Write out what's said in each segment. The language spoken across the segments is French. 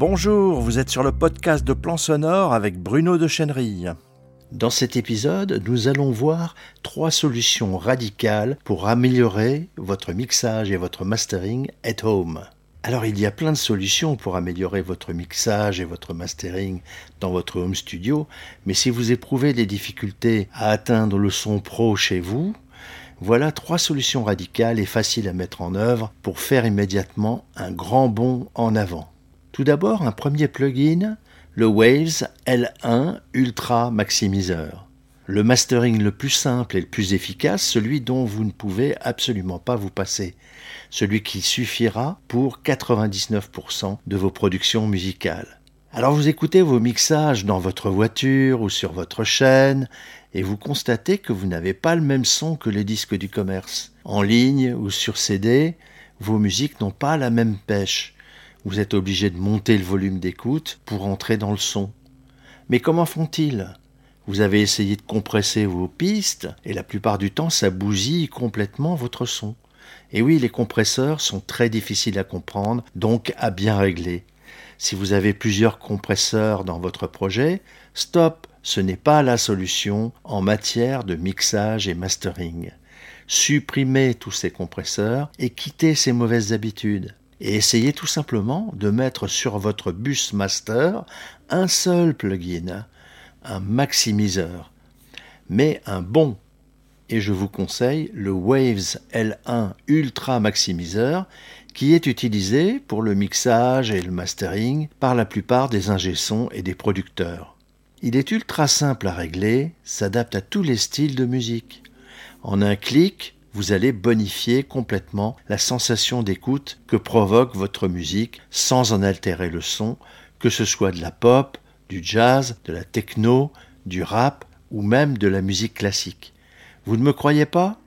Bonjour, vous êtes sur le podcast de Plan Sonore avec Bruno de Chenerille. Dans cet épisode, nous allons voir trois solutions radicales pour améliorer votre mixage et votre mastering at home. Alors il y a plein de solutions pour améliorer votre mixage et votre mastering dans votre home studio, mais si vous éprouvez des difficultés à atteindre le son pro chez vous, voilà trois solutions radicales et faciles à mettre en œuvre pour faire immédiatement un grand bond en avant. Tout d'abord, un premier plugin, le Waves L1 Ultra Maximiseur. Le mastering le plus simple et le plus efficace, celui dont vous ne pouvez absolument pas vous passer, celui qui suffira pour 99% de vos productions musicales. Alors vous écoutez vos mixages dans votre voiture ou sur votre chaîne et vous constatez que vous n'avez pas le même son que les disques du commerce. En ligne ou sur CD, vos musiques n'ont pas la même pêche. Vous êtes obligé de monter le volume d'écoute pour entrer dans le son. Mais comment font-ils? Vous avez essayé de compresser vos pistes et la plupart du temps ça bousille complètement votre son. Et oui, les compresseurs sont très difficiles à comprendre, donc à bien régler. Si vous avez plusieurs compresseurs dans votre projet, stop, ce n'est pas la solution en matière de mixage et mastering. Supprimez tous ces compresseurs et quittez ces mauvaises habitudes et essayez tout simplement de mettre sur votre bus master un seul plugin, un maximiseur, mais un bon. Et je vous conseille le Waves L1 Ultra Maximiseur qui est utilisé pour le mixage et le mastering par la plupart des ingé-sons et des producteurs. Il est ultra simple à régler, s'adapte à tous les styles de musique. En un clic, vous allez bonifier complètement la sensation d'écoute que provoque votre musique sans en altérer le son, que ce soit de la pop, du jazz, de la techno, du rap ou même de la musique classique. Vous ne me croyez pas?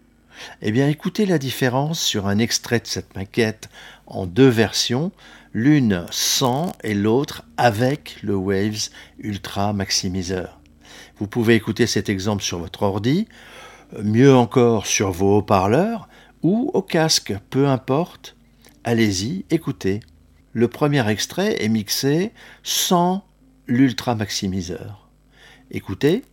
Eh bien écoutez la différence sur un extrait de cette maquette en deux versions, l'une sans et l'autre avec le Waves Ultra Maximiseur. Vous pouvez écouter cet exemple sur votre ordi mieux encore sur vos haut-parleurs ou au casque, peu importe. Allez-y, écoutez. Le premier extrait est mixé sans l'ultra maximiseur. Écoutez.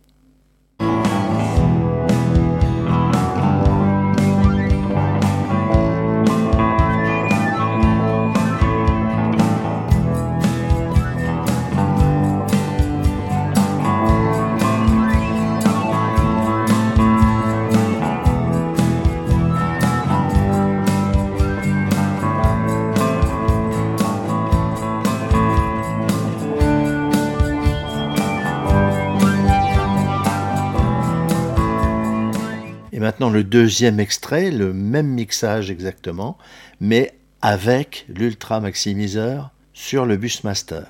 Maintenant le deuxième extrait, le même mixage exactement, mais avec l'ultra maximiseur sur le bus master.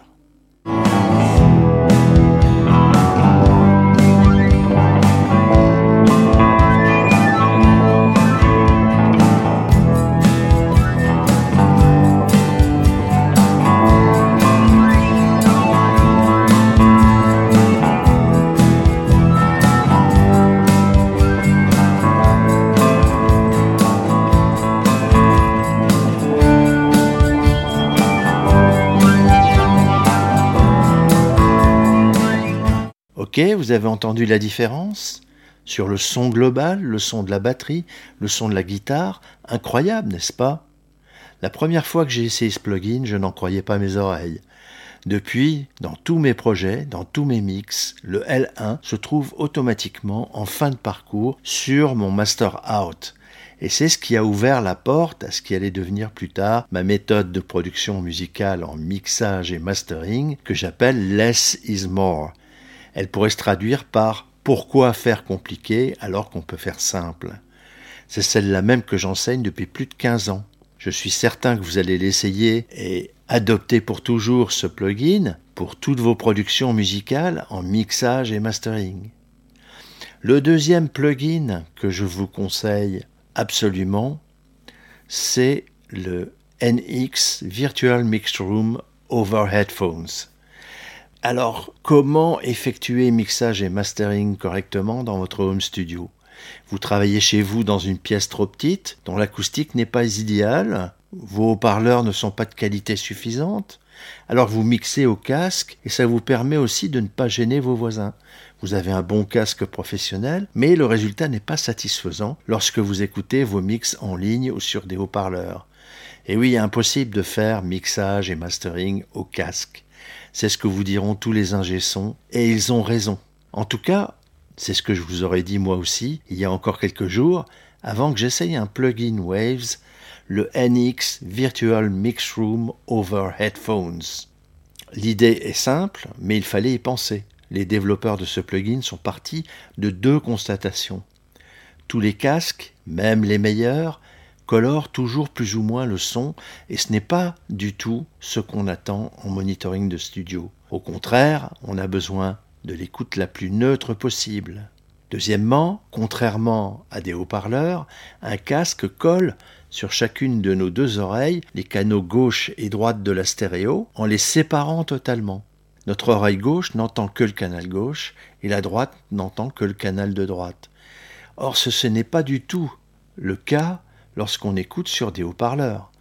Vous avez entendu la différence sur le son global, le son de la batterie, le son de la guitare? Incroyable, n'est-ce pas? La première fois que j'ai essayé ce plugin, je n'en croyais pas mes oreilles. Depuis, dans tous mes projets, dans tous mes mix, le L1 se trouve automatiquement en fin de parcours sur mon Master Out. Et c'est ce qui a ouvert la porte à ce qui allait devenir plus tard ma méthode de production musicale en mixage et mastering que j'appelle Less is More elle pourrait se traduire par pourquoi faire compliqué alors qu'on peut faire simple? C'est celle-là même que j'enseigne depuis plus de 15 ans. Je suis certain que vous allez l'essayer et adopter pour toujours ce plugin pour toutes vos productions musicales en mixage et mastering. Le deuxième plugin que je vous conseille absolument, c'est le NX Virtual Mixed Room Over Headphones. Alors, comment effectuer mixage et mastering correctement dans votre home studio? Vous travaillez chez vous dans une pièce trop petite, dont l'acoustique n'est pas idéale vos haut-parleurs ne sont pas de qualité suffisante, alors vous mixez au casque et ça vous permet aussi de ne pas gêner vos voisins. Vous avez un bon casque professionnel, mais le résultat n'est pas satisfaisant lorsque vous écoutez vos mix en ligne ou sur des haut-parleurs. Et oui, impossible de faire mixage et mastering au casque. C'est ce que vous diront tous les ingé-sons, et ils ont raison. En tout cas, c'est ce que je vous aurais dit moi aussi, il y a encore quelques jours, avant que j'essaye un plugin Waves, le NX Virtual Mix Room over Headphones. L'idée est simple, mais il fallait y penser. Les développeurs de ce plugin sont partis de deux constatations. Tous les casques, même les meilleurs, colorent toujours plus ou moins le son, et ce n'est pas du tout ce qu'on attend en monitoring de studio. Au contraire, on a besoin de l'écoute la plus neutre possible. Deuxièmement, contrairement à des haut-parleurs, un casque colle sur chacune de nos deux oreilles les canaux gauche et droite de la stéréo en les séparant totalement. Notre oreille gauche n'entend que le canal gauche et la droite n'entend que le canal de droite. Or ce, n'est pas du tout le cas lorsqu'on écoute sur des haut-parleurs,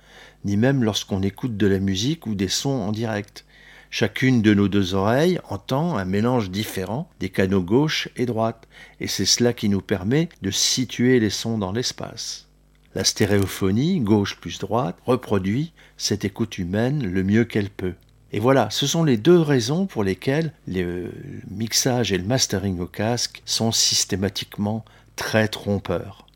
ni même lorsqu'on écoute de la musique ou des sons en direct. Chacune de nos deux oreilles entend un mélange différent des canaux gauche et droite, et c'est cela qui nous permet de situer les sons dans l'espace. La stéréophonie, gauche plus droite, reproduit cette écoute humaine le mieux qu'elle peut. Et voilà, ce sont les deux raisons pour lesquelles le mixage et le mastering au casque sont systématiquement très trompeurs.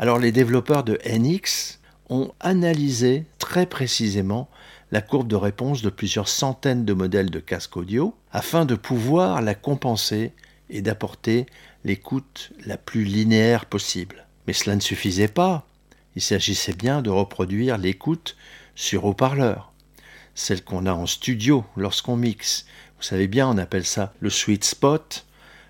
Alors les développeurs de NX ont analysé très précisément la courbe de réponse de plusieurs centaines de modèles de casques audio afin de pouvoir la compenser et d'apporter l'écoute la plus linéaire possible. Mais cela ne suffisait pas. Il s'agissait bien de reproduire l'écoute sur haut-parleur, celle qu'on a en studio lorsqu'on mixe. Vous savez bien, on appelle ça le sweet spot,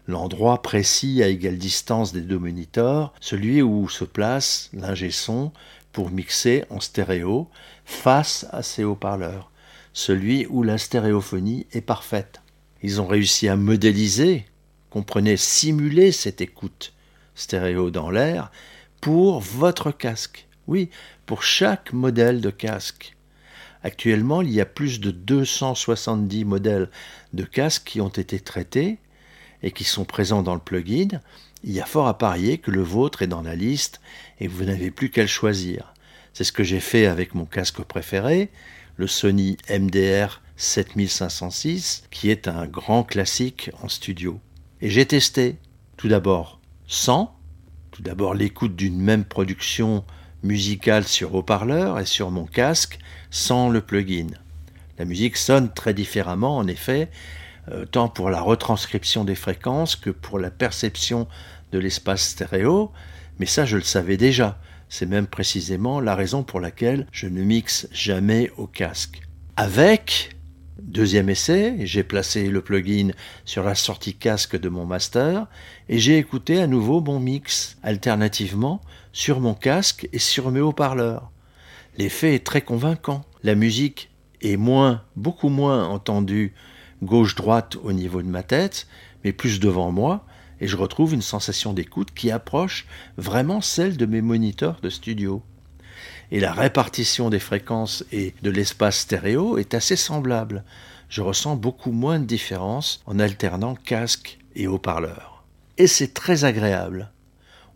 l'endroit précis à égale distance des deux moniteurs, celui où se place l'ingé son pour mixer en stéréo face à ces haut-parleurs, celui où la stéréophonie est parfaite. Ils ont réussi à modéliser, comprenez, simuler cette écoute stéréo dans l'air pour votre casque. Oui, pour chaque modèle de casque. Actuellement, il y a plus de 270 modèles de casques qui ont été traités et qui sont présents dans le plugin. Il y a fort à parier que le vôtre est dans la liste et vous n'avez plus qu'à le choisir. C'est ce que j'ai fait avec mon casque préféré, le Sony MDR 7506, qui est un grand classique en studio. Et j'ai testé tout d'abord sans, tout d'abord l'écoute d'une même production musicale sur haut-parleur et sur mon casque sans le plugin. La musique sonne très différemment en effet, tant pour la retranscription des fréquences que pour la perception de l'espace stéréo, mais ça je le savais déjà. C'est même précisément la raison pour laquelle je ne mixe jamais au casque. Avec, deuxième essai, j'ai placé le plugin sur la sortie casque de mon master et j'ai écouté à nouveau mon mix, alternativement, sur mon casque et sur mes haut-parleurs. L'effet est très convaincant. La musique est moins, beaucoup moins entendue gauche-droite au niveau de ma tête, mais plus devant moi, et je retrouve une sensation d'écoute qui approche vraiment celle de mes moniteurs de studio. Et la répartition des fréquences et de l'espace stéréo est assez semblable. Je ressens beaucoup moins de différence en alternant casque et haut-parleur. Et c'est très agréable.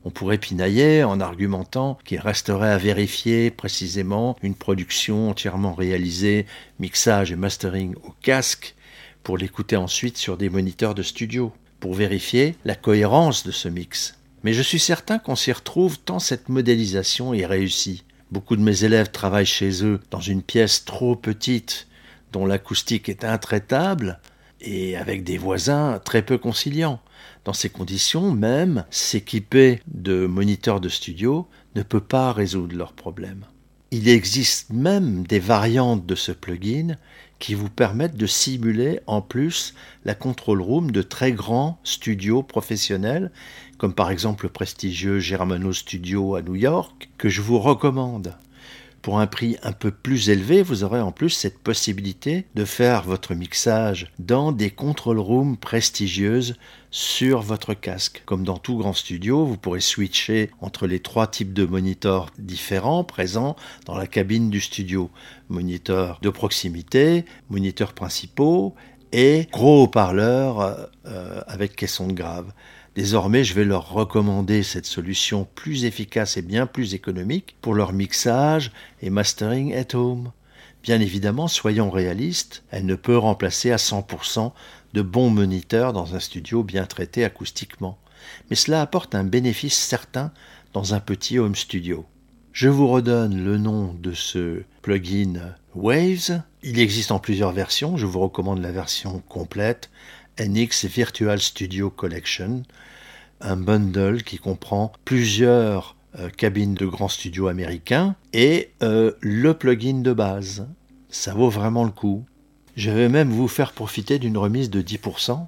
On pourrait pinailler en argumentant qu'il resterait à vérifier précisément une production entièrement réalisée, mixage et mastering au casque, pour l'écouter ensuite sur des moniteurs de studio pour vérifier la cohérence de ce mix. Mais je suis certain qu'on s'y retrouve tant cette modélisation est réussie. Beaucoup de mes élèves travaillent chez eux dans une pièce trop petite dont l'acoustique est intraitable et avec des voisins très peu conciliants. Dans ces conditions, même s'équiper de moniteurs de studio ne peut pas résoudre leurs problèmes. Il existe même des variantes de ce plugin qui vous permettent de simuler en plus la control room de très grands studios professionnels, comme par exemple le prestigieux Germano Studio à New York, que je vous recommande. Pour un prix un peu plus élevé, vous aurez en plus cette possibilité de faire votre mixage dans des control rooms prestigieuses sur votre casque. Comme dans tout grand studio, vous pourrez switcher entre les trois types de moniteurs différents présents dans la cabine du studio. Moniteurs de proximité, moniteurs principaux et gros haut-parleurs euh, avec caisson de grave. Désormais, je vais leur recommander cette solution plus efficace et bien plus économique pour leur mixage et mastering at home. Bien évidemment, soyons réalistes, elle ne peut remplacer à 100% de bons moniteurs dans un studio bien traité acoustiquement. Mais cela apporte un bénéfice certain dans un petit home studio. Je vous redonne le nom de ce plugin Waves. Il existe en plusieurs versions, je vous recommande la version complète NX Virtual Studio Collection, un bundle qui comprend plusieurs euh, cabines de grands studios américains et euh, le plugin de base. Ça vaut vraiment le coup. Je vais même vous faire profiter d'une remise de 10%.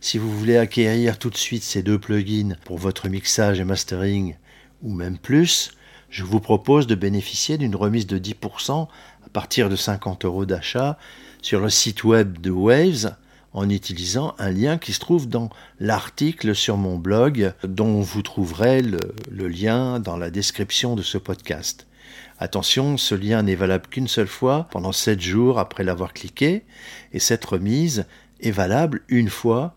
Si vous voulez acquérir tout de suite ces deux plugins pour votre mixage et mastering, ou même plus, je vous propose de bénéficier d'une remise de 10% à partir de 50 euros d'achat sur le site web de Waves en utilisant un lien qui se trouve dans l'article sur mon blog dont vous trouverez le, lien dans la description de ce podcast. Attention, ce lien n'est valable qu'une seule fois pendant 7 jours après l'avoir cliqué et cette remise est valable une fois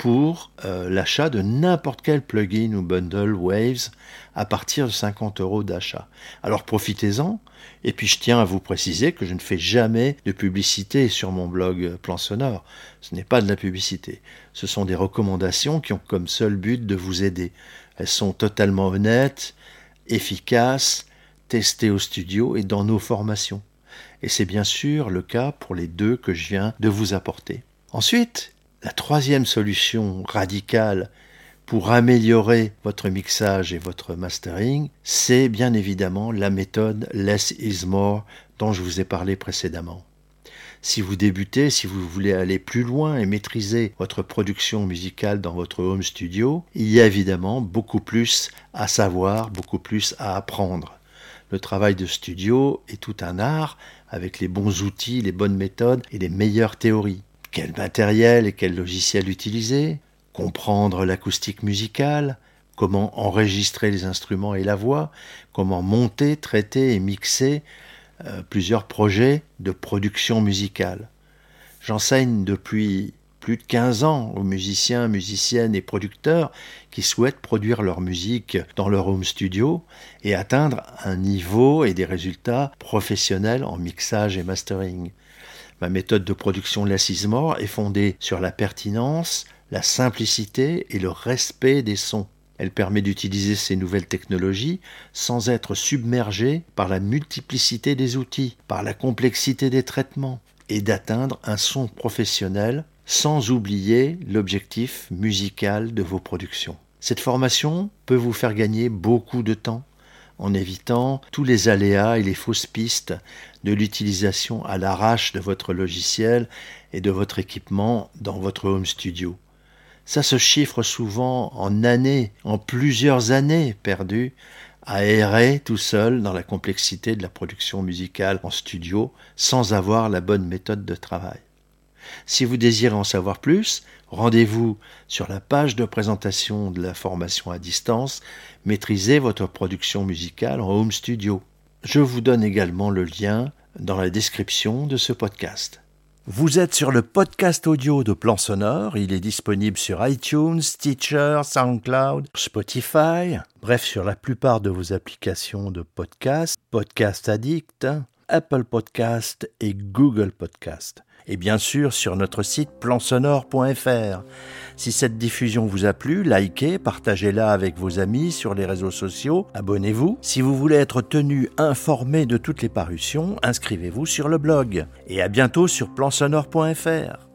pour euh, l'achat de n'importe quel plugin ou bundle Waves à partir de 50 euros d'achat. Alors profitez-en, et puis je tiens à vous préciser que je ne fais jamais de publicité sur mon blog Plan Sonore. Ce n'est pas de la publicité, ce sont des recommandations qui ont comme seul but de vous aider. Elles sont totalement honnêtes, efficaces, testées au studio et dans nos formations. Et c'est bien sûr le cas pour les deux que je viens de vous apporter. Ensuite, la troisième solution radicale pour améliorer votre mixage et votre mastering, c'est bien évidemment la méthode Less is More dont je vous ai parlé précédemment. Si vous débutez, si vous voulez aller plus loin et maîtriser votre production musicale dans votre home studio, il y a évidemment beaucoup plus à savoir, beaucoup plus à apprendre. Le travail de studio est tout un art avec les bons outils, les bonnes méthodes et les meilleures théories quel matériel et quel logiciel utiliser, comprendre l'acoustique musicale, comment enregistrer les instruments et la voix, comment monter, traiter et mixer euh, plusieurs projets de production musicale. J'enseigne depuis plus de 15 ans aux musiciens, musiciennes et producteurs qui souhaitent produire leur musique dans leur home studio et atteindre un niveau et des résultats professionnels en mixage et mastering. Ma méthode de production de l'assise-mort est fondée sur la pertinence, la simplicité et le respect des sons. Elle permet d'utiliser ces nouvelles technologies sans être submergée par la multiplicité des outils, par la complexité des traitements, et d'atteindre un son professionnel sans oublier l'objectif musical de vos productions. Cette formation peut vous faire gagner beaucoup de temps en évitant tous les aléas et les fausses pistes de l'utilisation à l'arrache de votre logiciel et de votre équipement dans votre home studio. Ça se chiffre souvent en années, en plusieurs années perdues, à errer tout seul dans la complexité de la production musicale en studio sans avoir la bonne méthode de travail. Si vous désirez en savoir plus, rendez-vous sur la page de présentation de la formation à distance Maîtrisez votre production musicale en home studio. Je vous donne également le lien dans la description de ce podcast. Vous êtes sur le podcast audio de Plan Sonore. Il est disponible sur iTunes, Stitcher, SoundCloud, Spotify, bref, sur la plupart de vos applications de podcast, Podcast Addict, Apple Podcast et Google Podcast et bien sûr sur notre site plansonore.fr. Si cette diffusion vous a plu, likez, partagez-la avec vos amis sur les réseaux sociaux, abonnez-vous. Si vous voulez être tenu informé de toutes les parutions, inscrivez-vous sur le blog. Et à bientôt sur plansonore.fr.